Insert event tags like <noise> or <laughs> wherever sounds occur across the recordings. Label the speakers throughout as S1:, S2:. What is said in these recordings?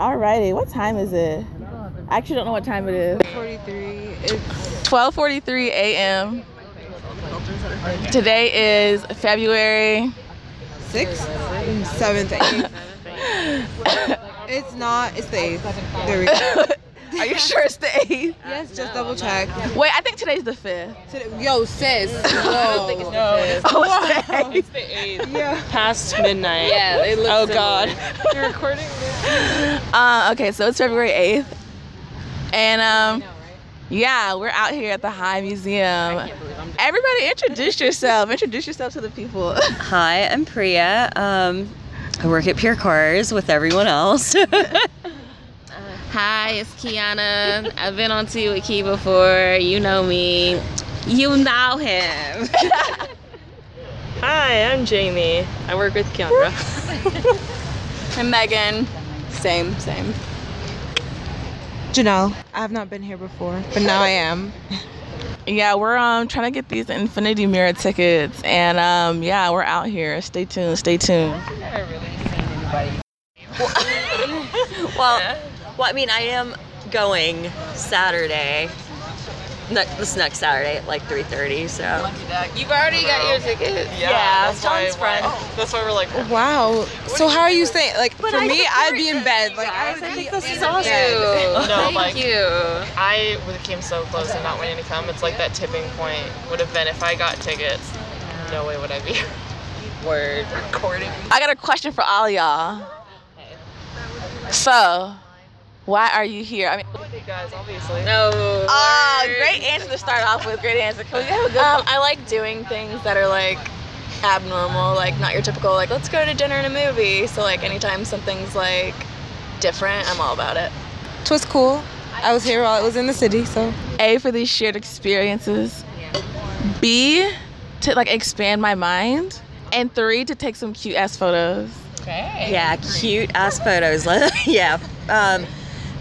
S1: Alrighty, what time is it? I actually don't know what time it is.
S2: 43. It's
S1: 12:43 a.m. Today is February.
S2: 6th, 7th, 8th. It's not. It's the 8th. There we go. <laughs>
S1: Are you sure it's the 8th? <laughs>
S2: Yes, just double check.
S1: Wait, I think today's the 5th.
S2: Today- Yo, sis. <laughs> Whoa.
S3: No, <laughs>
S1: Oh, it's the 8th.
S3: it's the eighth.
S2: Yeah.
S3: Past midnight.
S4: Yeah, it looks
S3: Oh
S4: similar.
S3: God. You're recording this.
S1: Uh, okay, so it's February 8th. And um yeah, we're out here at the High Museum. Everybody introduce yourself. Introduce yourself to the people.
S5: Hi, I'm Priya. Um, I work at Pure Cars with everyone else.
S4: Hi, it's Kiana. I've been on Tea with Key before. You know me. You know him. <laughs>
S3: Hi, I'm Jamie. I work with Keandra. <laughs>
S4: I'm Megan. Same, same.
S2: Janelle. I have not been here before, but now I am.
S1: yeah, we're um trying to get these Infinity Mirror tickets. And um yeah, we're out here. Stay tuned, stay tuned. <laughs>
S5: well, well, I mean, I am going Saturday. Ne- this next Saturday at like 3:30. So
S4: You've already got your ticket.
S5: Yeah, That's John's friend.
S3: Oh, that's why we're like, oh.
S2: Wow. So how are you saying? Like for
S5: I
S2: me, I'd be in bed. Like I
S5: I think this is awesome.
S3: No,
S4: Thank
S3: like-
S4: you.
S3: I came so close to not wanting to come. It's like that tipping point would have been if I got tickets. No way would I be <laughs>
S4: Word.
S3: recording.
S1: I got a question for all y'all. So, why are you here? I mean,
S3: You guys, obviously.
S4: No.
S1: oh,
S4: word.
S1: great answer to start off with. Great answer. Can we have a good
S6: Um, I like doing things that are like abnormal, like not your typical like let's go to dinner and a movie. So like anytime something's like different, I'm all about it.
S2: It was cool. I was here while it was in the city, so
S1: A for these shared experiences. B to like expand my mind. And three to take some cute ass photos. Okay.
S5: Yeah, cute ass photos. <laughs> yeah. Um,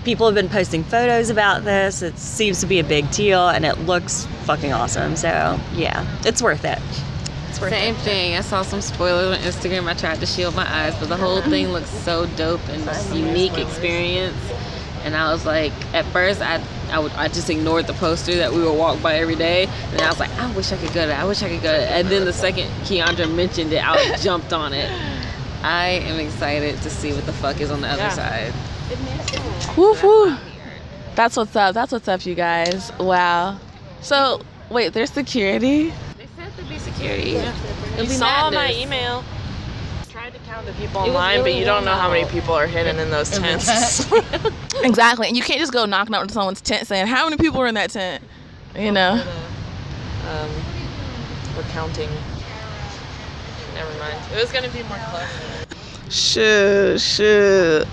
S5: people have been posting photos about this. It seems to be a big deal, and it looks fucking awesome. So yeah, it's worth it. It's worth it.
S4: Same thing. I saw some spoilers on Instagram. I tried to shield my eyes, but the whole thing looks so dope and just unique experience. And I was like, at first, I I, would, I just ignored the poster that we would walk by every day. And I was like, I wish I could go to that. I wish I could go to that. And then the second Keandra mentioned it, I <laughs> jumped on it. I am excited to see what the fuck is on the other
S3: Yeah.
S4: side.
S1: Woo woo. That's what's up. That's what's up, you guys. Wow. So, wait, there's security?
S4: They said to be security. It'll
S3: You
S4: be
S3: saw my
S4: madness.
S3: email. Tried to count the people online, but you don't know how many people are hidden in those tents. <laughs>
S1: Exactly. And you can't just go knocking on someone's tent saying, How many people are in that tent? You know?
S3: um, we're counting. Never mind. It was gonna be more clever.
S1: Shoot, shoot.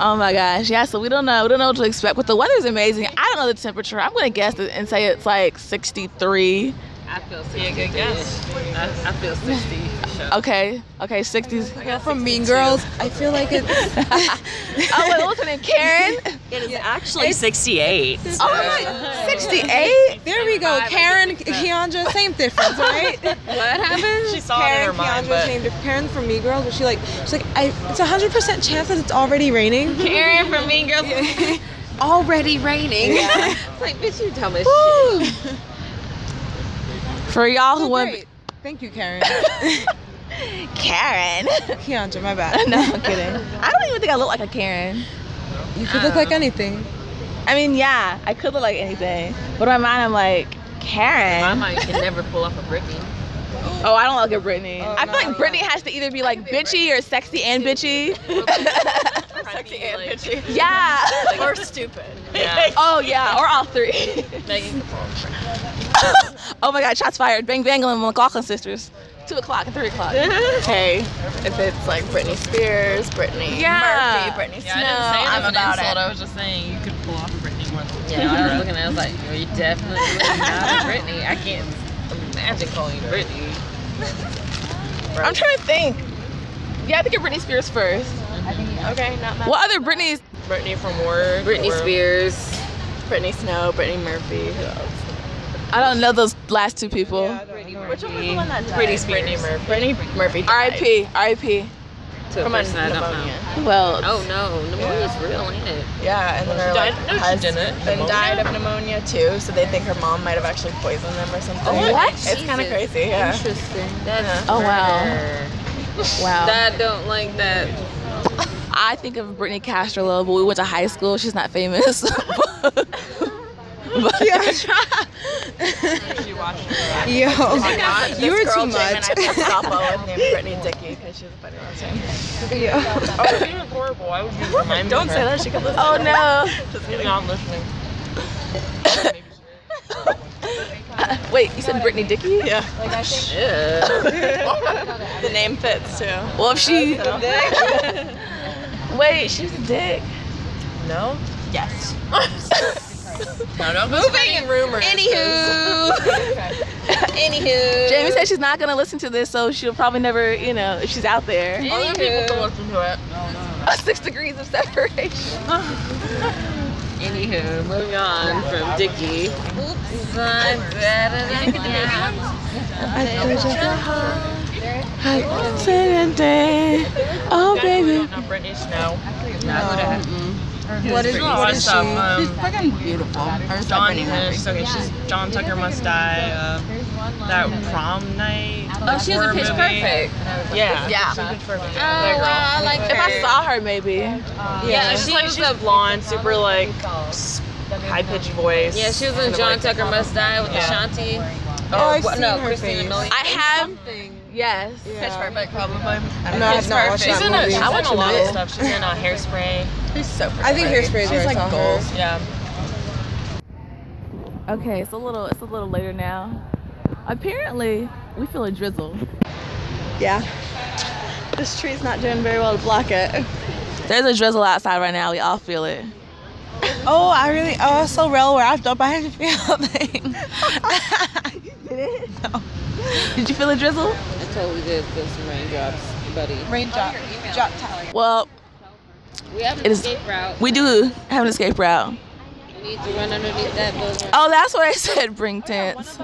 S1: Oh my gosh. Yeah, so we don't know. We don't know what to expect. But the weather's amazing. I don't know the temperature. I'm going to guess and say it's like 63.
S4: I feel 60.
S3: Be a good guess.
S4: I, I feel 60 sure.
S1: Okay. Okay, 60s.
S2: from Mean Girls, I feel like it's <laughs> <laughs>
S1: oh, wait, what's her name? Karen?
S5: It is actually 68.
S1: Oh, my, 68?
S2: there we go. Karen, Keandra, same difference, right? <laughs>
S4: What happened?
S3: She saw it in
S2: Karen,
S3: her mind,
S2: Keandra's
S3: but
S2: named Karen from Mean Girls, but she like she's like I it's a hundred percent chance that it's already raining.
S4: Karen from Mean Girls. Already raining. It's like, bitch, you dumb as shit.
S1: For y'all who
S2: Oh,
S1: want.
S2: great. Thank you, Karen. <laughs>
S1: Karen.
S2: Keandra, my bad. <laughs>
S1: no, I'm <laughs> kidding. I don't even think I look like a Karen.
S2: You could look like um, anything.
S1: I mean, yeah, I could look like anything. But in my mind, I'm like, Karen.
S4: My mind can never pull off a Britney. <gasps>
S1: Oh, I don't look at Britney.
S2: Oh,
S1: I feel
S2: no.
S1: like Britney has to either be like bitchy or sexy and <laughs> bitchy.
S3: sexy and bitchy.
S1: yeah. <laughs>
S6: Or stupid.
S3: Yeah.
S1: Oh yeah, or all three. <laughs> Oh my God, shots fired. Bang Bang and McLaughlin sisters. Two o'clock and three o'clock.
S6: Hey, if it's like Britney Spears, Britney
S1: Yeah.
S6: Murphy, Brittany Snow,
S4: Yeah, I didn't say it
S6: I'm
S4: as
S6: about
S4: insult.
S6: it.
S4: I was just saying you could pull off a Britney more than Yeah, I was looking at it, I was like, you're you definitely not a Britney. I can't imagine calling Britney. <laughs>
S1: I'm trying to think. Yeah, I think of Britney Spears first.
S6: Okay, not mad.
S1: What other Britney's?
S3: Britney from Word.
S4: Britney
S3: or-
S4: Spears.
S6: Brittany Snow, Brittany Murphy. Who else?
S1: I don't know those last two people.
S6: Which one was the one that died?
S4: Britney Spears.
S3: Brittany Murphy.
S6: Brittany Murphy.
S1: R.I.P. R.I.P.
S4: To a
S3: From a
S4: person I don't know.
S3: pneumonia.
S1: Well,
S4: Oh no, pneumonia's real, ain't it?
S6: Yeah, and then her
S3: died-
S6: like
S3: no, she
S6: husband
S3: didn't.
S6: then
S3: Pneumonia?
S6: died of pneumonia too. So they think her mom might have actually poisoned them or something.
S4: Oh,
S1: What?
S6: It's kind of crazy. Yeah.
S4: Interesting. That's
S1: Oh, wow. wow.
S4: I don't like that.
S1: I think of Brittany Castro, but we went to high school. She's not famous. <laughs> <laughs> <laughs> but,
S2: Yo, oh oh
S6: This
S2: you were too much.
S6: I played softball with named Brittany <laughs> Dickey because she was a funny last name.
S3: Oh, oh she was horrible. I would just remind
S6: Don't say that. She could listen.
S1: oh no.
S3: Just kidding, I'm listening. <laughs>
S1: Wait, you said Brittany Dickey?
S6: Yeah.
S4: Ugh.
S6: The name fits too.
S1: Well, if she. Wait, she's a dick.
S3: No?
S6: Yes.
S3: No, no.
S6: Moving rumors.
S4: Anywho. Anywho.
S1: Jamie said she's not gonna listen to this, so she'll probably never, you know, if she's out there.
S3: Other people can listen to it. <laughs>
S1: Six degrees of separation.
S4: Anywho, moving on from Dickie. Oops, I better than
S1: Oh, baby.
S3: No, Brittany Snow.
S2: What is,
S3: Pretty
S2: what
S3: good
S2: is
S3: stuff.
S2: she?
S3: Um,
S2: fucking beautiful. Or is that
S3: John,
S2: Brittany
S3: uh, okay, she's John Tucker Must Die. Uh, that prom night.
S4: Oh, she was
S3: horror
S4: a pitch
S3: movie.
S4: perfect.
S3: Yeah.
S1: Yeah.
S3: She's Pitch Perfect.
S4: Oh,
S3: that girl.
S4: wow, I like
S1: If I saw her, maybe.
S3: Yeah, she's like she's a blonde, super like high pitched voice.
S4: Yeah, she was in
S3: Kind of
S4: John
S3: like-
S4: Tucker Must Die with
S3: Yeah.
S4: Ashanti.
S2: Oh, I've
S4: what-
S2: seen
S4: no,
S2: her
S4: Christina
S2: face.
S4: Milian.
S1: I have. Yes.
S2: Yeah.
S6: Perfect, probably.
S2: No, I have not watched
S3: She's
S2: that
S3: in a,
S2: movie.
S3: she's
S1: I
S3: in a lot of stuff. She's in uh, Hairspray.
S6: She's so pretty.
S2: I think Hairspray is where I
S6: like
S2: saw her.
S6: goals.
S3: Yeah.
S1: Okay, it's a little. It's a little later now. Apparently, we feel a drizzle.
S6: Yeah. This tree's not doing very well to block it.
S1: There's a drizzle outside right now. We all feel it.
S2: Oh, I really, oh, I so real wrapped up. I didn't feel thing. <laughs>
S1: You Did you feel a drizzle?
S4: I totally did feel some raindrops, buddy.
S2: Raindrop. Drop Tyler.
S1: Well,
S4: We have an
S1: It is-
S4: escape route.
S1: we do have an escape route.
S4: We need to run underneath that building.
S1: Oh, that's what I said. Bring oh, tents.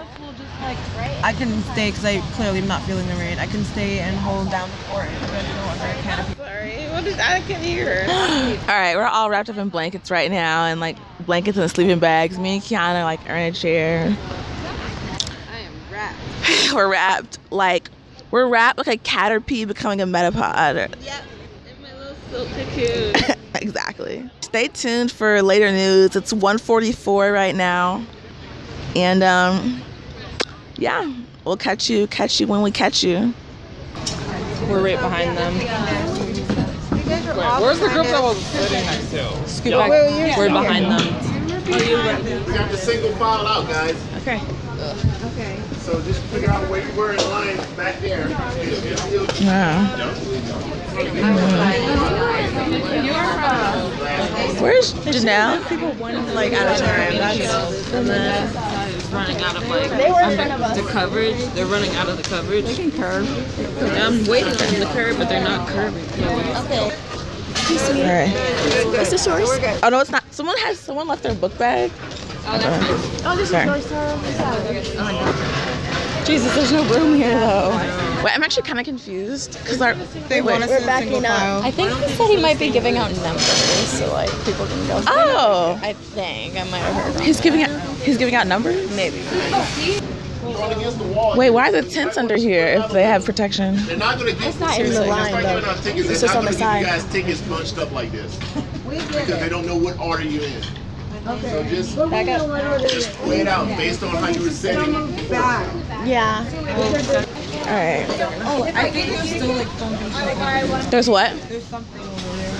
S2: I can stay because I clearly am not feeling the rain. I can stay and hold down the fort and I'm go under a canopy. Sorry, what is I can hear. <gasps>
S1: All right, we're all wrapped up in blankets right now, and like blankets and sleeping bags. Me and Kiana like are in a chair.
S4: I am wrapped. <laughs>
S1: we're wrapped like we're wrapped like a caterpie becoming a metapod.
S4: Yep. In my little silk cocoon. <laughs>
S1: exactly. Stay tuned for later news. It's 1:44 right now, and um, yeah, we'll catch you catch you when we catch you.
S3: We're right behind them.
S7: Where's the group that was sitting next to?
S3: Scoot back. We're behind them.
S8: We got the single file out, guys.
S1: Okay.
S8: So just figure out where you were in line back there. It'll- it'll-
S1: Where's Janelle?
S2: Like at a time. That's
S4: running out of like under the coverage. They're running out of the coverage. They can curve. I'm waiting for them to curve, but they're not curving. Okay.
S1: All right.
S6: What's the source?
S1: Oh no, it's not. Someone has someone left their book bag.
S4: Oh, that's fine.
S1: Oh, this Jesus, there's no room here though. Wait, I'm actually kind of confused because our
S2: they want us in single file.
S6: I think he said he might be giving out numbers, so like people can go.
S1: oh,
S6: I think I might have heard.
S1: he's giving out he's giving out numbers.
S6: Maybe.
S8: Run against the wall.
S1: Wait, why are the tents under here if they have protection?
S8: They're not gonna give.
S6: not in the line, though.
S8: not giving out tickets.
S6: It's just
S8: not
S6: on the
S8: gonna
S6: side.
S8: you guys tickets bunched up like this because they don't know what order you're in. So just
S6: Back up.
S8: just weigh it out based on how you were sitting.
S6: Yeah.
S1: All right.
S2: Oh, I think there's still like something.
S1: There's what?
S2: There's something over there.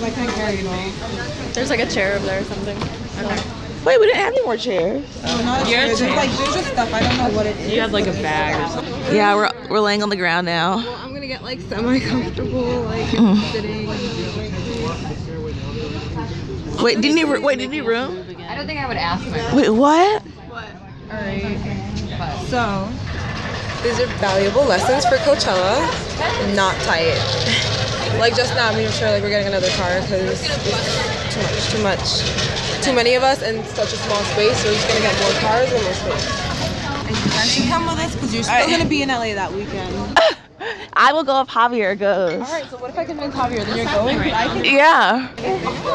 S2: I carry it all.
S6: There's like a chair over there or something.
S1: Wait, we didn't have any more chairs.
S2: Oh, not a chair. There's like there's just stuff. I don't know what it is.
S3: You had like a bag or something.
S1: Yeah, we're we're laying on the ground now.
S2: I'm gonna get like semi comfortable, like mm. sitting.
S1: Wait, didn't you wait? Did you room?
S9: I don't think I would ask my
S1: Wait, what? What?
S2: Alright. So, these are valuable lessons for Coachella. Not tight. <laughs> like just now, I'm sure like we're getting another car because too much, too much, too many of us in such a small space. So we're just gonna get more cars and more space. And you guys should come with us because you're still
S1: Alright.
S2: gonna be in LA that weekend. <laughs> <laughs>
S1: I will go if Javier goes.
S2: All right. So what if I convince Javier that you're going? I can.
S1: Yeah.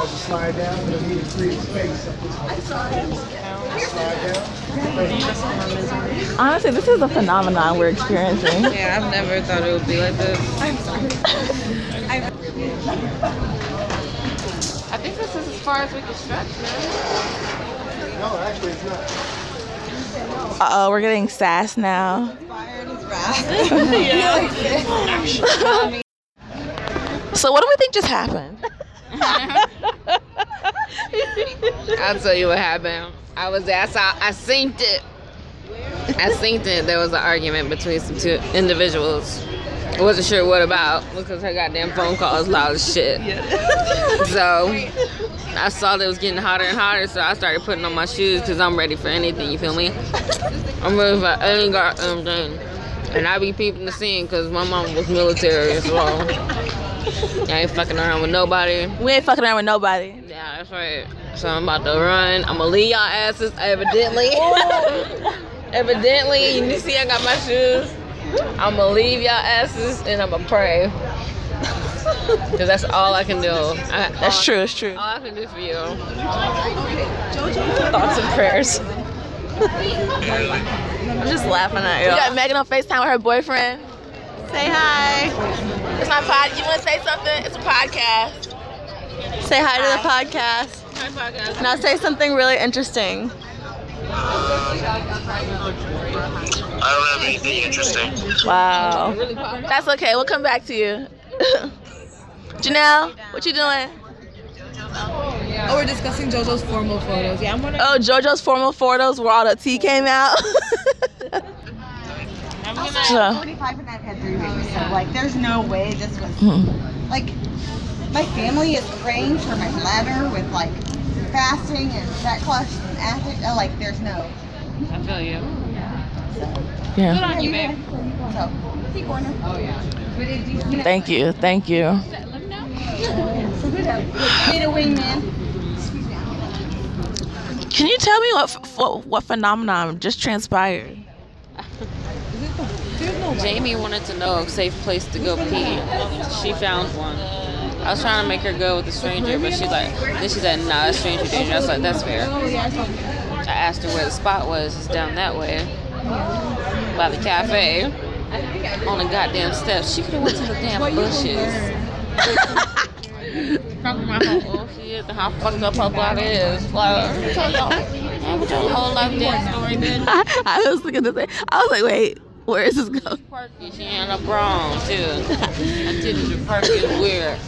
S8: Slide down, but you need to create space. Slide down.
S1: Honestly, this is a phenomenon we're experiencing. <laughs>
S4: Yeah, I've never thought it would be like this. <laughs> I think this is as far as we can stretch, man.
S8: No, actually, it's not.
S1: Uh oh, we're getting sass now. <laughs> So what do we think just happened? <laughs>
S4: I'll tell you what happened. I was there. I saw. I seen it. I seen it. There was an argument between some two individuals. I wasn't sure what about because her goddamn phone call is loud as shit. So I saw that it was getting hotter and hotter, so I started putting on my shoes because I'm ready for anything. You feel me? I'm ready for any goddamn um, thing. And I be peeping the scene because my mom was military as well. I ain't fucking around with nobody.
S1: We ain't fucking around with nobody.
S4: Yeah, that's right. So I'm about to run. I'm gonna leave y'all asses evidently. <laughs> evidently, you see I got my shoes. I'm gonna leave y'all asses and I'm gonna pray. <laughs> Cause that's all I can do. I,
S1: That's
S4: all,
S1: true, it's true.
S4: All I can do for you.
S2: Thoughts and prayers. I'm just laughing at you.
S1: We
S2: you.
S1: got Megan on FaceTime with her boyfriend.
S2: Say hi.
S1: It's my pod. You want to say something? It's a podcast.
S2: Say hi to the podcast. Hi, podcast. Now say something really interesting.
S8: I don't have anything interesting.
S1: Wow. That's okay. We'll come back to you. <laughs> Janelle, what you doing?
S2: Oh, we're discussing JoJo's formal photos. Yeah, I'm wondering.
S1: Oh, JoJo's formal photos where all the tea came out. <laughs> so,
S9: 45 and I've had three babies, so like there's no way this was
S1: hmm.
S9: like my family is praying for my bladder with like fasting and sackcloth and acid. uh, Like there's no.
S4: I feel you.
S1: yeah.
S4: on you, babe.
S9: So, tea corner. Oh yeah.
S1: Thank you. Thank you.
S9: Need a wingman.
S1: Can you tell me what what, what phenomenon just transpired?
S4: Jamie wanted to know a safe place to go pee. She found one. I was trying to make her go with a stranger, but she's like, then she said, nah, that's stranger danger. I was like, that's fair. I asked her where the spot was. It's down that way, by the cafe, on the goddamn steps. She could have went to the damn bushes. Talking about how old she is and how fucked up her body is. Like, I'm gonna tell y'all, I'm gonna tell the whole life dance story, bitch. <laughs>
S1: I, I was looking at this. I was like, wait, <laughs> where is this going?
S4: Perky, she ain't a brown too. I did it Perky is weird.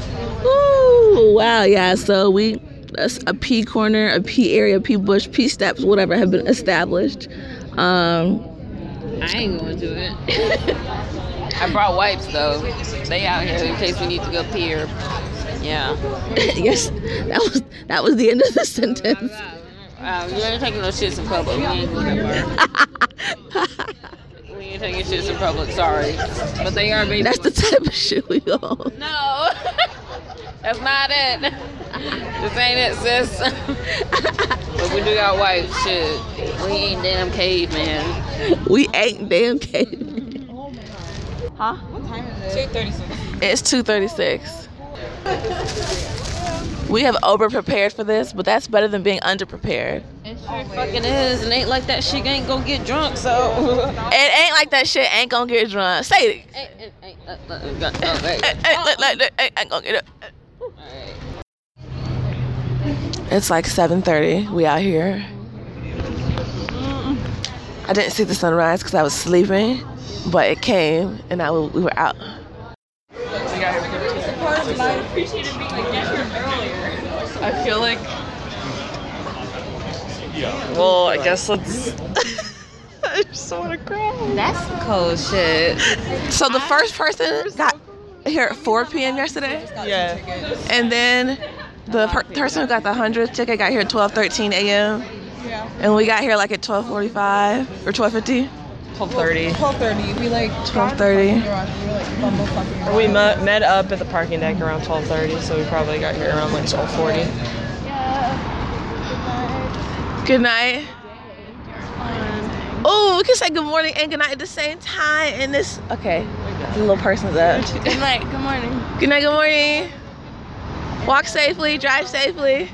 S1: Ooh, wow, yeah. So we that's a P corner, a P area, P bush, P steps, whatever have been established. Um,
S4: I ain't going to it. I brought wipes though. They out here in case we need to go pee or yeah. <laughs>
S1: yes, that was that was the end of the sentence.
S4: Uh, you ain't taking no shits in public. <laughs> We ain't going that far. We ain't taking shits in public. Sorry, but they are baby.
S1: That's the type of shit we on.
S4: no. <laughs> That's not it. This ain't it, sis. <laughs> but we do got white Shit, we ain't damn caveman.
S1: We ain't damn cave. Huh? What time is it?
S2: Two thirty-six.
S1: It's 2:36. We have over prepared for this, but that's better than being underprepared.
S4: It sure fucking is, and ain't like that shit ain't gonna get drunk, so. <laughs>
S1: It ain't like that shit ain't gonna get drunk. Say it.
S4: Ain't- ain't- ain't- uh, uh, uh, got- oh, wait.
S1: Ain't, ain't, like that- ain't, ain't gonna get it.
S4: Alright.
S1: It's like 7:30. We out here. I didn't see the sunrise because I was sleeping, but it came and I w- we were out.
S2: I feel like. Well, I guess let's. <laughs> I just want to cry.
S4: That's some cold shit.
S1: So the first person got here at 4 p.m. yesterday,
S2: Yeah.
S1: and then the per- person who got the 100th ticket got here at 12:13 a.m. Yeah. And we got here like at 12:45 or 12:50.
S2: 12:30.
S9: 12:30. We like
S1: 12:30.
S9: We like.
S2: We met, met up at the parking deck around 12:30, so we probably got here around like 12:40.
S1: Good night. Good night. Oh, we can say good morning and good night at the same time in this. Okay. The little person's up.
S6: Good night. Good morning.
S1: Good night, good morning. Walk safely, drive safely.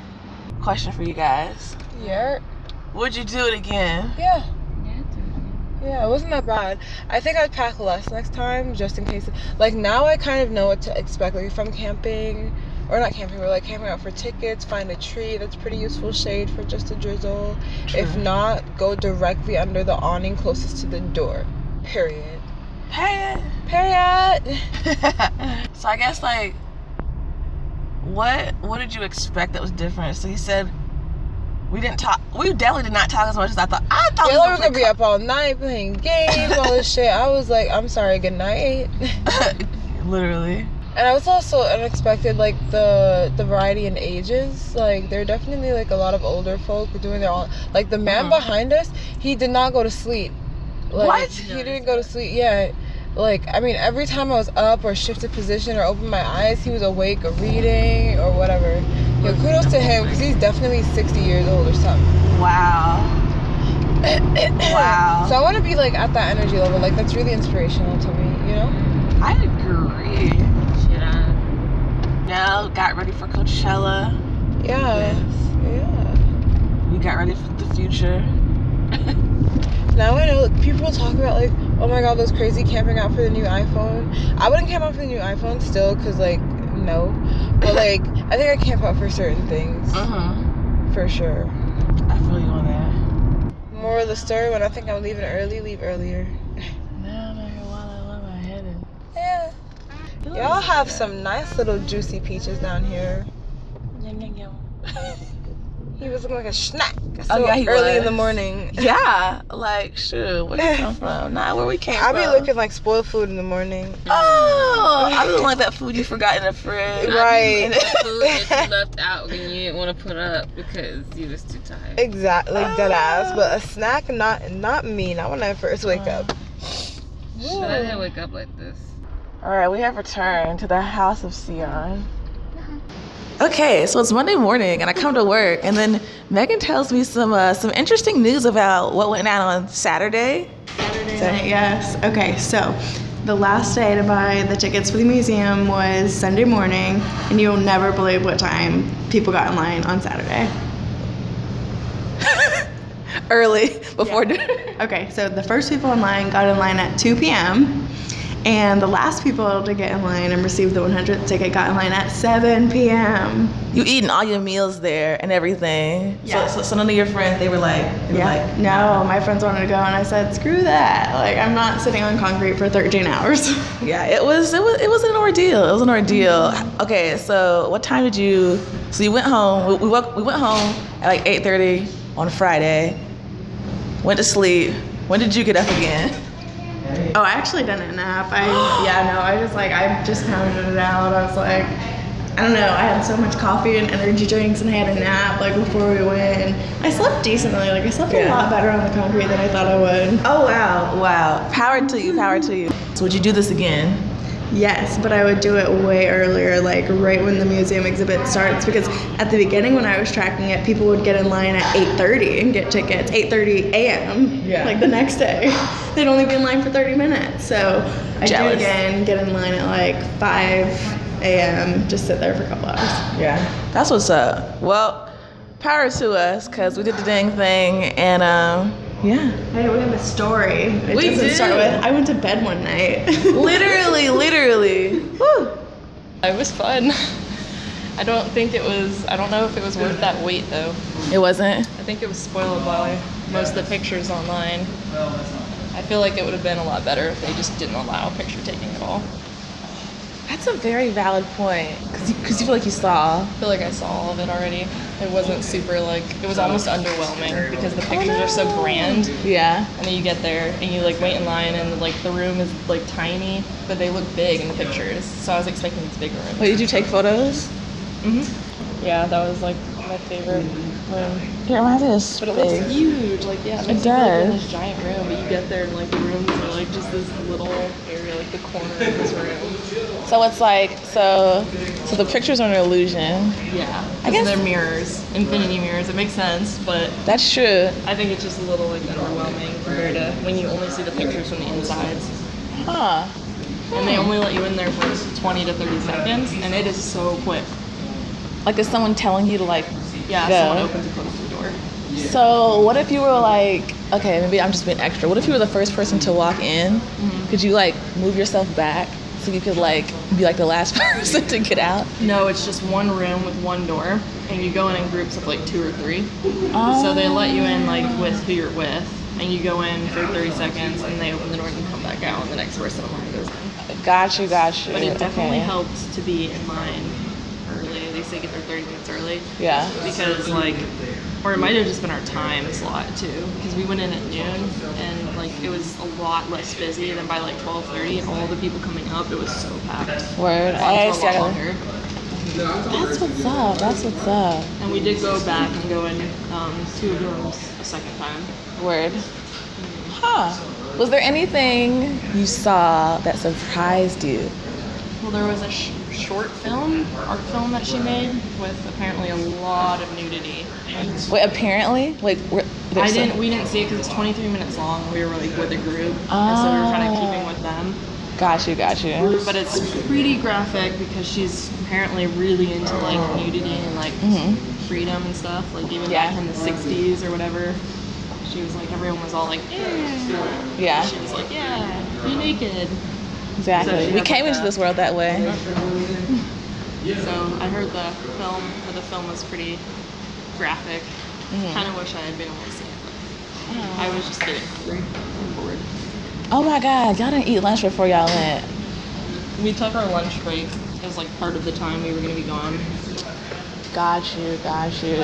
S1: Question for you guys.
S2: Yeah.
S1: Would you do it again?
S2: Yeah. Yeah, it wasn't that bad. I think I'd pack less next time just in case. Like now, I kind of know what to expect. Like if I'm camping, or not camping, but like camping out for tickets, find a tree that's pretty useful shade for just a drizzle. If not, go directly under the awning closest to the door. Period.
S1: Period.
S2: Period. <laughs>
S1: so I guess like, what what did you expect that was different? So he said we didn't talk. We definitely did not talk as much as I thought. I thought
S2: Yeah,
S1: we
S2: we
S1: were
S2: gonna be up all night playing games, all this shit. I was like, I'm sorry, good night. <laughs>
S1: Literally.
S2: And I was also unexpected, like the the variety in ages. Like there are definitely like a lot of older folk doing their own. Like the man
S1: Uh-huh.
S2: behind us, he did not go to sleep. Like,
S1: What?
S2: He didn't go to sleep. Yeah. Like I mean, every time I was up or shifted position or opened my eyes, he was awake or reading or whatever. Yo, kudos to him because he's definitely 60 years old or something.
S1: Wow. <coughs> wow.
S2: So I want to be like at that energy level. Like that's really inspirational to me. You know?
S1: I agree.
S4: Shit, I,
S1: Now got ready for Coachella.
S2: Yeah. Yeah.
S1: We got ready for the future. <laughs>
S2: Now I know like, people talk about like, oh my god, those crazy camping out for the new iPhone. I wouldn't camp out for the new iPhone still, cause like no, but like <laughs> I think I camp out for certain things
S1: Uh huh.
S2: for sure.
S1: I feel you on that.
S2: More of the story when I think I'm leaving early, leave earlier.
S1: Now I know where I'm headed.
S2: Yeah. Y'all have some nice little juicy peaches down here.
S1: Yum, yum, yum. <laughs>
S2: He was looking like a snack.
S1: Oh, yeah, he
S2: early in the morning. <laughs>
S1: Yeah, like shoot, where you come <laughs> from? Not where we came
S2: I
S1: from.
S2: be looking like spoiled food in the morning.
S1: Oh, I be looking like that food you forgot in the fridge.
S2: Right.
S1: And-
S4: food that you <laughs> left out when you didn't want to put up because you was too tired.
S2: Exactly, oh. dead ass. But a snack, not not me. Not when I first wake up.
S4: Should I didn't wake up like this?
S1: All right, we have returned to the house of Sion. Okay, so it's Monday morning, and I come to work, and then Megan tells me some uh, some interesting news about what went down on Saturday.
S10: Saturday, night, yes. Okay, so the last day to buy the tickets for the museum was Sunday morning, and you'll never believe what time people got in line on Saturday. <laughs>
S1: Early before.
S10: dinner Okay, so the first people in line got in line at 2 p.m., and the last people to get in line and receive the 100th ticket got in line at 7 p.m.
S1: You eating all your meals there and everything.
S10: Yeah.
S1: So, so, so none of your friends, they were like, they were
S10: Yeah.
S1: like,
S10: no, my friends wanted to go, and I said, screw that. Like, I'm not sitting on concrete for 13 hours. <laughs>
S1: Yeah, it was it was it was an ordeal. It was an ordeal. Okay, so what time did you? So you went home. We, we woke we went home at like eight thirty on Friday. Went to sleep. When did you get up again?
S10: Oh, I actually didn't nap. I yeah, no, I just like I just pounded it out. I was like, I don't know. I had so much coffee and energy drinks, and I had a nap like before we went. And I slept decently. Like I slept a lot better on the concrete than I thought I would.
S1: Oh wow, wow! Power to you, power to you. So would you do this again?
S10: Yes, but I would do it way earlier, like right when the museum exhibit starts, because at the beginning when I was tracking it, people would get in line at 8:30 and get tickets. 8:30 a.m.
S1: Yeah.
S10: Like the next day, <laughs> they'd only be in line for 30 minutes. So I do again, get in line at like 5 a.m. Just sit there for a couple hours.
S1: Yeah. That's what's up. Well, power to us, cause we did the dang thing, and um, yeah.
S10: Hey, we have a story. It
S1: We
S10: doesn't
S1: do.
S10: start with I went to bed one night. <laughs>
S1: literally, literally. Woo.
S3: It was fun. I don't think it was. I don't know if it was worth that wait though.
S1: It wasn't.
S3: I think it was spoiled by most of the pictures online. I feel like it would have been a lot better if they just didn't allow picture taking at all.
S1: That's a very valid point, cause you, cause you feel like you saw.
S3: I feel like I saw all of it already. It wasn't super like it was almost underwhelming because the pictures are so grand.
S1: Yeah.
S3: And then you get there and you like wait in line and like the room is like tiny, but they look big in the pictures. So I was expecting these big rooms.
S1: Wait, did you take photos?
S3: hmm Yeah, that was like my favorite room.
S1: Me of
S3: But it looks huge. Like yeah, it,
S1: It
S3: feel like in
S1: does.
S3: this giant room, but you get there and like the rooms are like just this little area, like the corner of this room.
S1: So it's like so so the pictures are an illusion.
S3: Yeah,
S1: I
S3: guess- they're mirrors, infinity mirrors. It makes sense, but
S1: That's true.
S3: I think it's just a little like underwhelming compared to when you only see the pictures from the insides.
S1: Huh.
S3: and they hmm. only let you in there for 20 to 30 seconds, and it is so quick.
S1: Like, is someone telling you to like
S3: Yeah,
S1: go?
S3: someone opens and closes the door.
S1: So, what if you were like, okay, maybe I'm just being extra. What if you were the first person to walk in?
S3: Mm-hmm.
S1: Could you like move yourself back so you could like be like the last <laughs> person to get out?
S3: No, it's just one room with one door, and you go in in groups of like two or three.
S1: Oh.
S3: So they let you in like with who you're with, and you go in for 30 seconds, and they open the door and you come back out, and the next person in line goes in.
S1: Got you, got you.
S3: But it definitely
S1: okay.
S3: helps to be in line early. They say get there 30 minutes early.
S1: Yeah.
S3: Because like, or it might have just been our time slot too, because we went in at noon and like it was a lot less busy than by like 12:30, and all the people coming up, it was so packed.
S1: Word.
S3: Lines
S1: I
S3: were a lot longer.
S1: That's what's up. That's what's up.
S3: And we did go back and go in um, two rooms a second time.
S1: Word. Huh. Was there anything you saw that surprised you?
S3: Well, there was a sh- short film, art film that she made with apparently a lot of nudity.
S1: Wait, apparently, like,
S3: I
S1: some-
S3: didn't. We didn't see it because it's 23 minutes long. We were like with a group, and so we were kind of
S1: Oh.
S3: keeping with them.
S1: Got you, got you.
S3: But it's pretty graphic because she's apparently really into like nudity and like
S1: Mhm.
S3: freedom and stuff. Like even
S1: Yeah.
S3: back in the 60s or whatever, she was like everyone was all like, yeah.
S1: Yeah.
S3: She was like, yeah, be naked.
S1: Exactly.
S3: So
S1: we came into this world that way.
S3: So I heard the film, or the film was pretty graphic.
S1: Mhm.
S3: Kind of wish I had been able to see it. I was just getting hungry and bored.
S1: Oh my God, y'all didn't eat lunch before y'all went.
S3: We took our lunch break It was like part of the time we were gonna be gone.
S1: Got you, got you.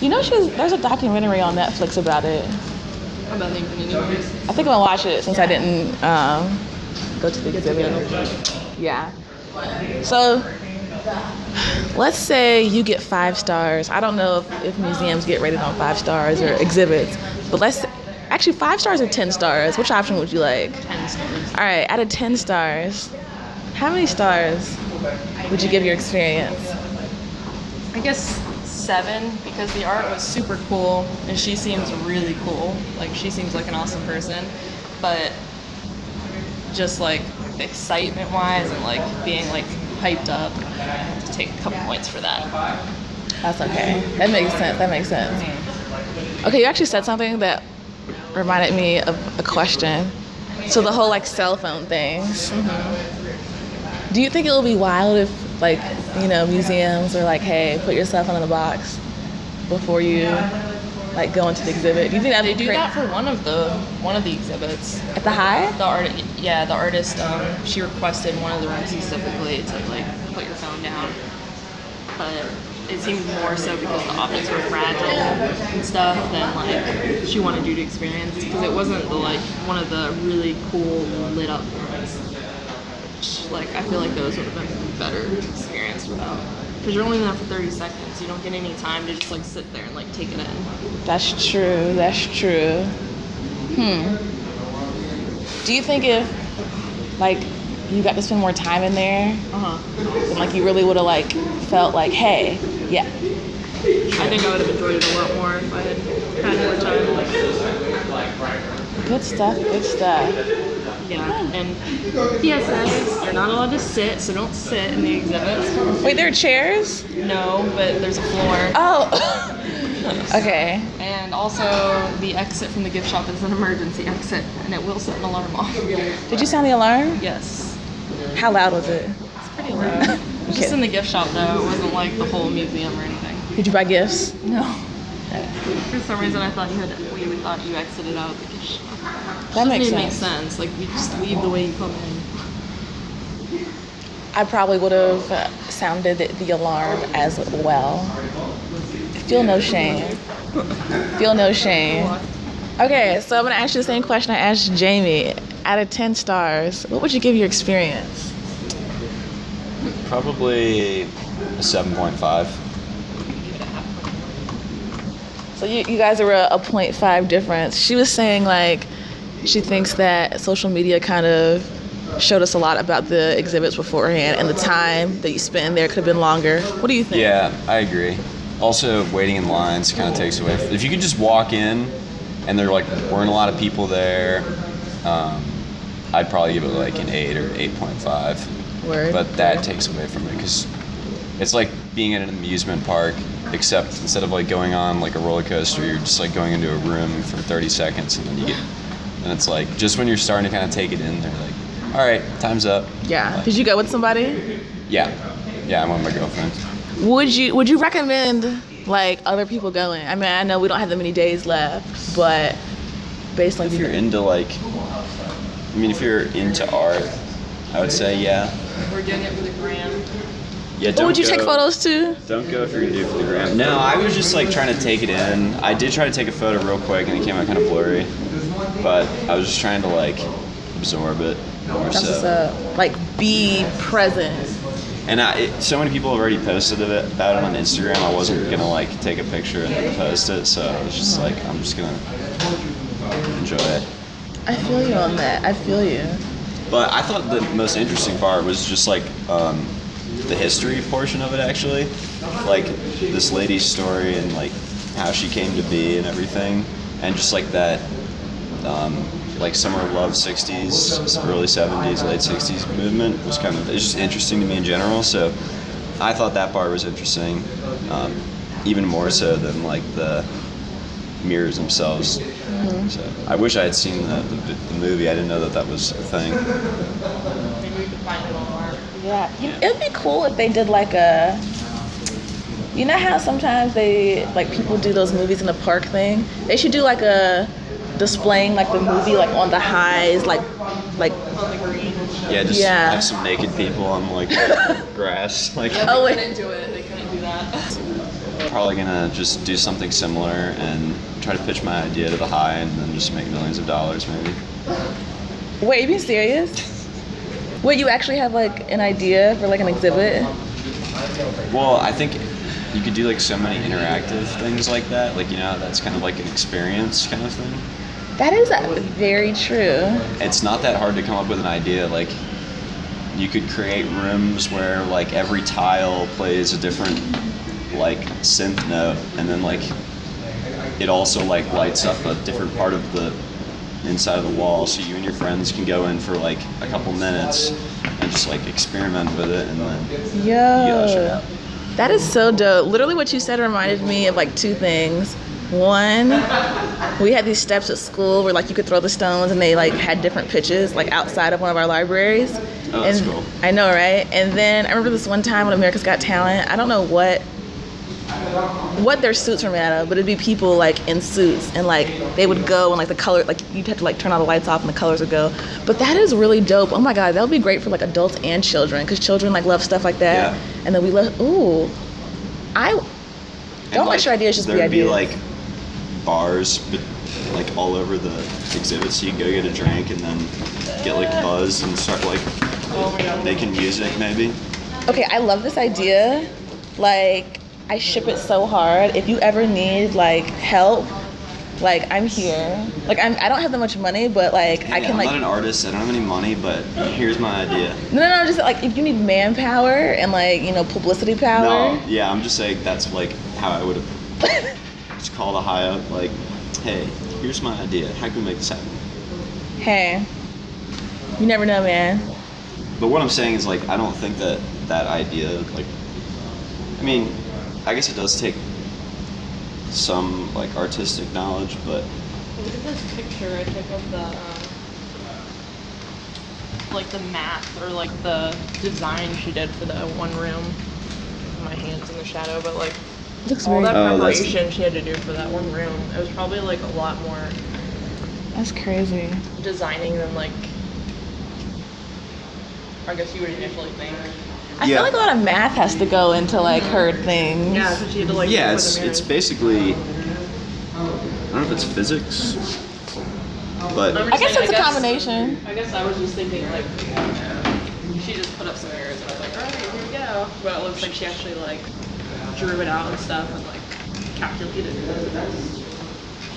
S1: You know, she's there's a documentary on Netflix about it.
S3: About the Infinity Wars.
S1: I think I'm gonna watch it since I didn't um, go to the exhibit. Yeah. So, let's say you get five stars. I don't know if, if museums get rated on five stars or exhibits, but let's actually five stars or ten stars. Which option would you like?
S3: Ten stars.
S1: All right, out of ten stars, how many stars would you give your experience?
S3: I guess seven because the art was super cool and she seems really cool. Like she seems like an awesome person, but just like excitement wise and like being like hyped up, to take a couple points for that.
S1: That's okay. That makes sense. That makes sense. Mm. Okay, you actually said something that reminded me of a question. So the whole like cell phone things. Mm-hmm. Do you think it would be wild if like you know museums were like, hey, put your cell phone in the box before you like go into the exhibit? Do you think that'd
S3: They
S1: be
S3: do that for one of the one of the exhibits.
S1: at the high?
S3: The art, yeah, the artist, um, she requested one of the rooms specifically to like put your phone down, but it seemed more so because the objects were fragile and stuff than like she wanted you to experience because it wasn't the like one of the really cool lit up ones. Which, Like I feel like those would have been better experience without. Because you're only there for 30 seconds, you don't get any time to just like sit there and like take it in.
S1: That's true. That's true. Hmm. Do you think if like you got to spend more time in there,
S3: Uh huh.
S1: then like you really would have like felt like, hey, yeah,
S3: I think I would have enjoyed it a lot more if I had had more time.
S1: good stuff, good stuff.
S3: Yeah, and PSA, you're not allowed to sit, so don't sit in the exhibits.
S1: Wait, there are chairs?
S3: No, but there's a floor.
S1: Oh. <laughs> okay.
S3: And also, the exit from the gift shop is an emergency exit, and it will set an alarm off.
S1: Did you sound the alarm?
S3: Yes.
S1: How loud was it?
S3: It's pretty loud. <laughs> Just in the gift shop, though. It wasn't like the whole museum or anything.
S1: Did you buy gifts?
S3: No. For some reason, I thought you had. We we thought you exited out the gift.
S1: That
S3: Doesn't
S1: makes
S3: even make
S1: sense.
S3: sense. Like we just leave the way you come in.
S1: I probably would have uh, sounded the, the alarm as well. Feel no shame. Feel no shame. Okay, so I'm gonna ask you the same question I asked Jamie. Out of 10 stars, what would you give your experience?
S11: Probably a 7.5.
S1: So you, you guys are a, a 0.5 difference. She was saying like she thinks that social media kind of showed us a lot about the exhibits beforehand and the time that you spent in there could have been longer. What do you think?
S11: Yeah, I agree. Also, waiting in lines kind of takes away. If you could just walk in and there like weren't a lot of people there, um, I'd probably give it like an eight or eight point five.
S1: Word.
S11: But that takes away from it because it's like being at an amusement park, except instead of like going on like a roller coaster, you're just like going into a room for 30 seconds and then you get, and it's like just when you're starting to kind of take it in, they're like, all right, time's up.
S1: Yeah. Did you go with somebody?
S11: Yeah, yeah, I'm with my girlfriend.
S1: Would you Would you recommend like other people going? I mean, I know we don't have that many days left, but based on
S11: If you're into like, I mean, if you're into art, I would say yeah.
S3: We're doing it for the gram.
S11: Yeah,
S1: What would you take photos to?
S11: Don't go if you're gonna do it for the gram. No, I was just like trying to take it in. I did try to take a photo real quick and it came out kind of blurry, but I was just trying to like absorb it more
S1: That's what's
S11: so.
S1: up. Like be present.
S11: And I, it, so many people have already posted about it on Instagram. I wasn't gonna like take a picture and then post it, so I was just like, I'm just gonna enjoy it.
S1: I feel you on that. I feel you.
S11: But I thought the most interesting part was just like um, the history portion of it, actually. Like this lady's story and like how she came to be and everything, and just like that, um, like summer of love '60s, early '70s, late '60s movement was kind of it's just interesting to me in general. So I thought that part was interesting, um, even more so than like the mirrors themselves. So I wish I had seen the, the, the movie. I didn't know that that was a thing.
S3: Maybe we could
S1: Yeah, it'd be cool if they did like a. You know how sometimes they like people do those movies in the park thing. They should do like a displaying like the movie like on the highs, like like.
S11: Yeah, just
S1: Yeah.
S11: have some naked people on like <laughs> grass. Like
S1: Oh wait.
S3: Couldn't do it. They couldn't do that. <laughs>
S11: probably gonna just do something similar and try to pitch my idea to the high and then just make millions of dollars maybe.
S1: Wait, you being serious? Wait, you actually have like an idea for like an exhibit?
S11: Well, I think you could do like so many interactive things like that. Like you know, that's kind of like an experience kind of thing.
S1: That is uh, very true.
S11: It's not that hard to come up with an idea. Like you could create rooms where like every tile plays a different like synth note and then like it also like lights up a different part of the inside of the wall so you and your friends can go in for like a couple minutes and just like experiment with it and then
S1: Yo, that is so dope. Literally, what you said reminded me of like two things. One, we had these steps at school where like you could throw the stones and they like had different pitches like outside of one of our libraries.
S11: Oh, that's
S1: and
S11: cool.
S1: I know, right? And then I remember this one time when America's Got Talent. I don't know what what their suits were made out of, but it'd be people like in suits and like they would go and like the color like you'd have to like turn all the lights off and the colors would go. But that is really dope. Oh my god, that would be great for like adults and children because children like love stuff like that.
S11: Yeah.
S1: And then we love ooh, I don't
S11: like,
S1: let your ideas just be
S11: there'd be like bars like all over the exhibit so you can go get a drink and then get like buzz and start like making music maybe.
S1: Okay, I love this idea. Like, I ship it so hard. If you ever need like help, like I'm here. Like I'm, I don't have that much money, but like I
S11: Hey,
S1: can
S11: I'm
S1: like
S11: not an artist. I don't have any money, but here's my idea.
S1: no, no, no. Just like if you need manpower and like you know publicity power.
S11: No, yeah, I'm just saying that's like how I would have <laughs> just called a high up like, hey, here's my idea. How can we make this happen?
S1: Hey, you never know, man.
S11: But what I'm saying is like I don't think that that idea like I mean, I guess it does take some like artistic knowledge, but
S3: Look at this picture I took of the, um, like the map or like the design she did for the one room. My hands in the shadow, but like
S1: Looks
S3: all
S1: very.
S3: that
S11: Oh, that's-
S3: preparation she had to do for that one room. It was probably like a lot more
S1: That's crazy.
S3: designing than like I guess you would initially think.
S1: I
S11: Yeah.
S1: feel like a lot of math has to go into like her things.
S3: Yeah, so she had to like
S11: yeah, it's it's basically I don't know if it's physics, but
S3: I'm
S1: I guess
S3: saying,
S1: it's a combination.
S3: I guess I was just thinking like she just put up some mirrors and I was like, alright, here we go. But it looks like she actually like drew it out and stuff and like calculated it.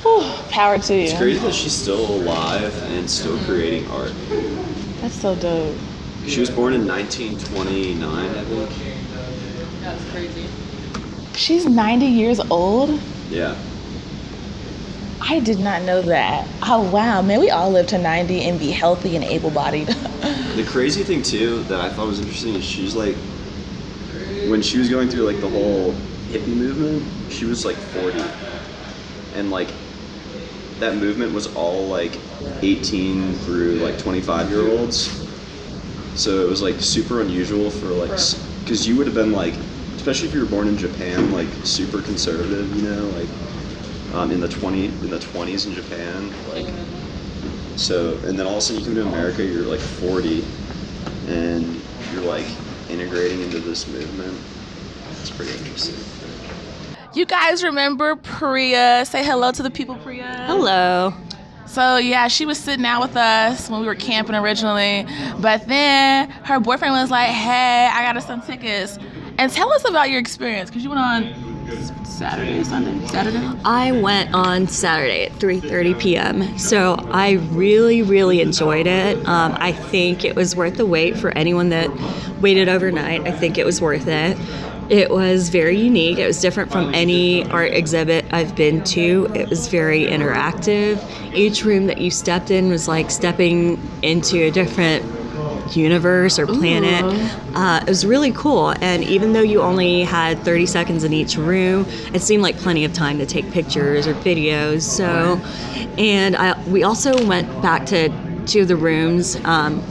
S1: Whew, power to you.
S11: it's crazy that she's still alive and still creating art.
S1: That's so dope.
S11: She was born in 1929, I think.
S3: That's crazy.
S1: She's 90 years old.
S11: Yeah.
S1: I did not know that. Oh wow, man, we all live to 90 and be healthy and able-bodied. <laughs>
S11: The crazy thing too that I thought was interesting is she's like, when she was going through like the whole hippie movement, she was like 40, and like that movement was all like 18 through like 25 year olds. So it was like super unusual for like, because you would have been like, especially if you were born in Japan, like super conservative, you know, like um, in the 20 in the 20s in Japan, like so, and then all of a sudden you come to America, you're like 40, and you're like integrating into this movement. It's pretty interesting.
S1: you guys remember Priya? Say hello to the people, Priya.
S5: Hello.
S1: So yeah, she was sitting out with us when we were camping originally, but then her boyfriend was like, "Hey, I got us some tickets." And tell us about your experience, cause you went on Saturday, Sunday, Saturday.
S5: I went on Saturday at 3:30 p.m. So I really, really enjoyed it. Um, I think it was worth the wait for anyone that waited overnight. I think it was worth it. It was very unique. It was different from any art exhibit I've been to. It was very interactive. Each room that you stepped in was like stepping into a different universe or planet. Uh, it was really cool. And even though you only had 30 seconds in each room, it seemed like plenty of time to take pictures or videos. So, and I, we also went back to two of the rooms. Um,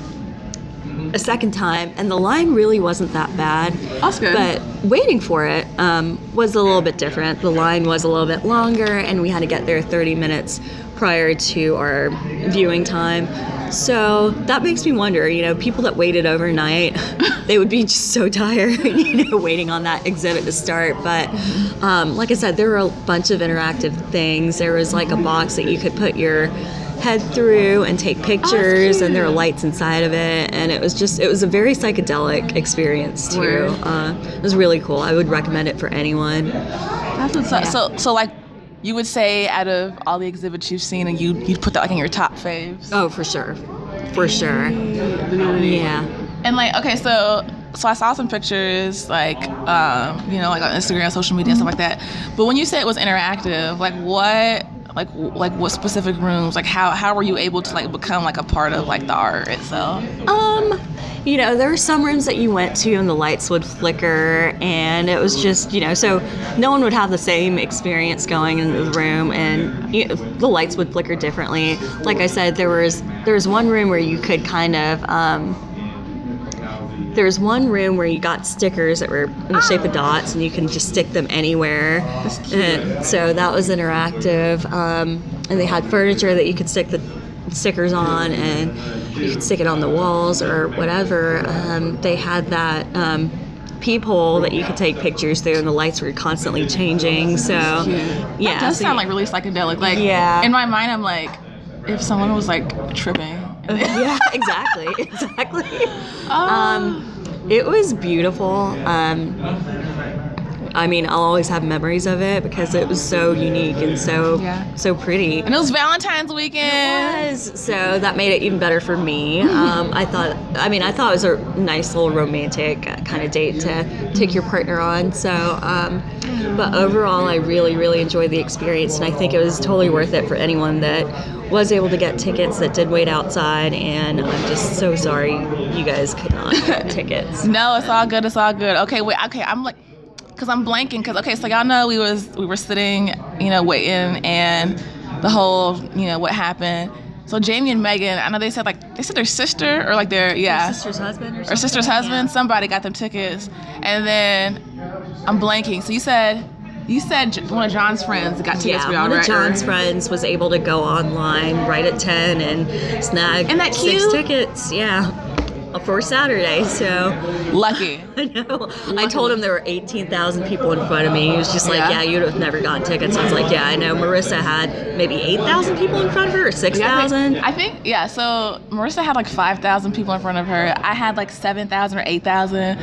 S5: a second time, and the line really wasn't that bad.
S1: That's good.
S5: But waiting for it um, was a little bit different. The line was a little bit longer, and we had to get there 30 minutes prior to our viewing time. So that makes me wonder, you know, people that waited overnight, <laughs> they would be just so tired, <laughs> you know, waiting on that exhibit to start. But um, like I said, there were a bunch of interactive things. There was like a box that you could put your head through and take pictures, and there were lights inside of it. And it was just, it was a very psychedelic experience too. Uh, it was really cool. I would recommend it for anyone.
S1: That's what's up. So, so like, you would say out of all the exhibits you've seen, and you you'd put that like in your top faves.
S5: Oh, for sure. For sure. Yeah.
S1: And like, okay, so so I saw some pictures, like, um, you know, like on Instagram, social media, and stuff like that. But when you said it was interactive, like, what, like, like, what specific rooms? Like, how how were you able to like become like a part of like the art itself?
S5: Um, you know, there were some rooms that you went to and the lights would flicker, and it was just, you know, so no one would have the same experience going into the room, and you know, the lights would flicker differently. Like I said, there was there was one room where you could kind of. Um, there was one room where you got stickers that were in the shape of dots, and you can just stick them anywhere. And so that was interactive. Um, and they had furniture that you could stick the stickers on, and you could stick it on the walls or whatever. Um, they had that. Um, peephole that you could take pictures through and the lights were constantly changing so yeah
S1: that does
S5: so
S1: sound like really psychedelic. Like,
S5: Yeah.
S1: In my mind, I'm like, if someone was like tripping. <laughs>
S5: yeah, <laughs> exactly, <laughs> exactly. Um, it was beautiful. Um, I mean, I'll always have memories of it because it was so unique and so
S1: Yeah.
S5: so pretty.
S1: And it was Valentine's weekend.
S5: was. So that made it even better for me. Um, I thought, I mean, I thought it was a nice little romantic kind of date to take your partner on. So, um, but overall, I really, really enjoyed the experience, and I think it was totally worth it for anyone that was able to get tickets that did wait outside. And I'm just so sorry you guys could not get <laughs> tickets.
S1: No, it's all good. It's all good. Okay, wait. Okay, I'm like, cause I'm blanking. Cause okay, so y'all know we was we were sitting, you know, waiting, and the whole, you know, what happened. So Jamie and Megan, I know they said like they said their sister or like their yeah
S5: sister's husband or
S1: or sister's husband. Somebody got them tickets, and then I'm blanking. So you said you said one of John's friends got tickets for
S5: Yeah,
S1: y'all,
S5: one
S1: right?
S5: of John's friends was able to go online right at 10 and snag
S1: Isn't that
S5: six tickets. Yeah. Uh, for Saturday, so
S1: lucky. <laughs>
S5: I know. I told him there were 18,000 people in front of me. He was just like,
S1: Yeah.
S5: "Yeah, you'd have never gotten tickets." I was like, "Yeah, I know." Marissa had maybe 8,000 people in front of her, or 6,000.
S1: I think yeah. So Marissa had like five thousand people in front of her. I had like seven thousand or eight thousand,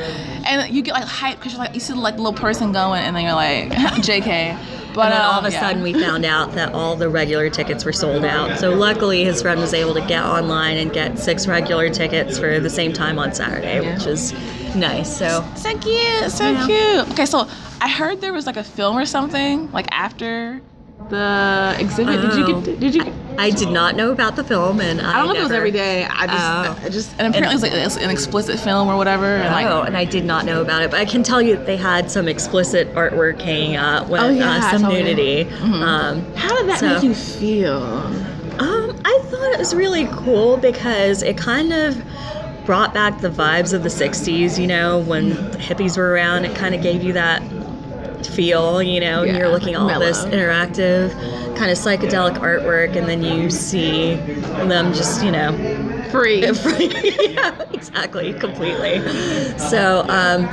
S1: and you get like hype because you're like you see like the little person going, and then you're like, <laughs> J.K. But
S5: then all
S1: um,
S5: of a
S1: yeah.
S5: sudden, we found out that all the regular tickets were sold out. So luckily, his friend was able to get online and get six regular tickets for the same time on Saturday, which is nice. So
S1: so cute, so
S5: Yeah.
S1: cute. Okay, so I heard there was like a film or something like after The exhibit. Did you get? Did you?
S5: I did not know about the film, and I,
S1: I don't know if it was every day. I just,
S5: Oh.
S1: I just, and apparently it's like an explicit film or whatever. And like,
S5: oh, and I did not know about it, but I can tell you that they had some explicit artwork hanging up with
S1: Oh, yeah,
S5: uh, some nudity.
S1: Mhm.
S5: Um,
S1: how did that
S5: so-
S1: make you feel?
S5: Um, I thought it was really cool because it kind of brought back the vibes of the 60s, you know, when hippies were around. It kind of gave you that feel, you know, and you're looking at all this interactive, kind of psychedelic artwork, and then you see them just, you know, <laughs>
S1: free.
S5: yeah, exactly, completely. So, um,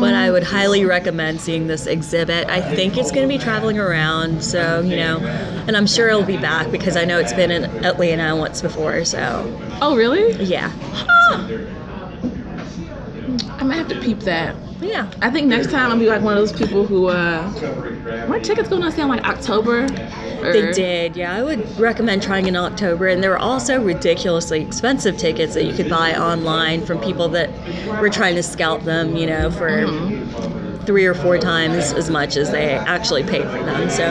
S5: but I would highly recommend seeing this exhibit. I think it's going to be traveling around, so you know, and I'm sure it'll be back because I know it's been in Atlanta once before. So,
S1: Oh, really?
S5: yeah,
S1: I might have to peep that.
S5: Yeah.
S1: I think next time I'll be like one of those people who, uh, my tickets going on sale in like October. Or,
S5: They did, yeah. I would recommend trying in October, and there were also ridiculously expensive tickets that you could buy online from people that were trying to scalp them, you know, for
S1: Mm-hmm.
S5: Three or four times as much as they actually paid for them. So,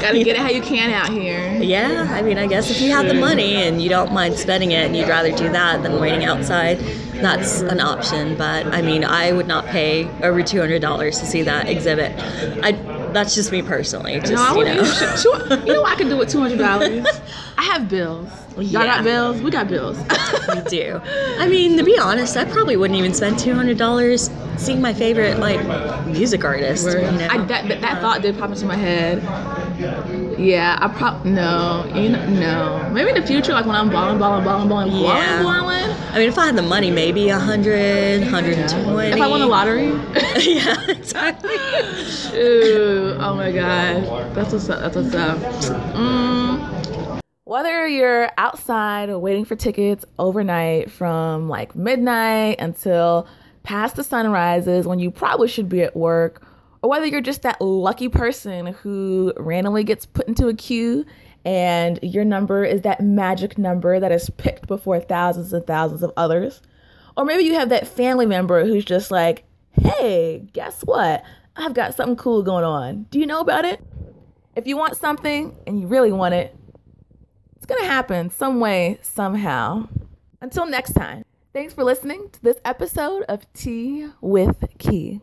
S1: Gotta get it how you can out here. <laughs>
S5: Yeah, I mean, I guess if you have the money and you don't mind spending it and you'd rather do that than waiting outside, that's an option. But I mean, I would not pay over two hundred dollars to see that exhibit. I that's just me personally. Just
S1: no, I
S5: you
S1: wouldn't.
S5: know.
S1: Sure, sure. You know what I could do with two hundred dollars? <laughs> I have bills. Y'all
S5: Yeah.
S1: got bills? We got bills.
S5: we do. I mean, to be honest, I probably wouldn't even spend two hundred dollars seeing my favorite like music artist. You know?
S1: I, that, that, that thought did pop into my head. Yeah, I prob no, you know, no. Maybe in the future, like when I'm balling, balling, balling, balling,
S5: Yeah.
S1: balling, balling.
S5: I mean, if I had the money, maybe a hundred, hundred and twenty.
S1: If I won the lottery. <laughs> <laughs>
S5: yeah, exactly.
S1: Ooh, oh my gosh, that's what's up. That's what's up. Mm. Whether you're outside waiting for tickets overnight from like midnight until past the sun rises when you probably should be at work, or whether you're just that lucky person who randomly gets put into a queue and your number is that magic number that is picked before thousands and thousands of others. Or maybe you have that family member who's just like, hey, guess what? I've got something cool going on. Do you know about it? If you want something and you really want it, it's going to happen some way, somehow. Until next time, thanks for listening to this episode of Tea with Key.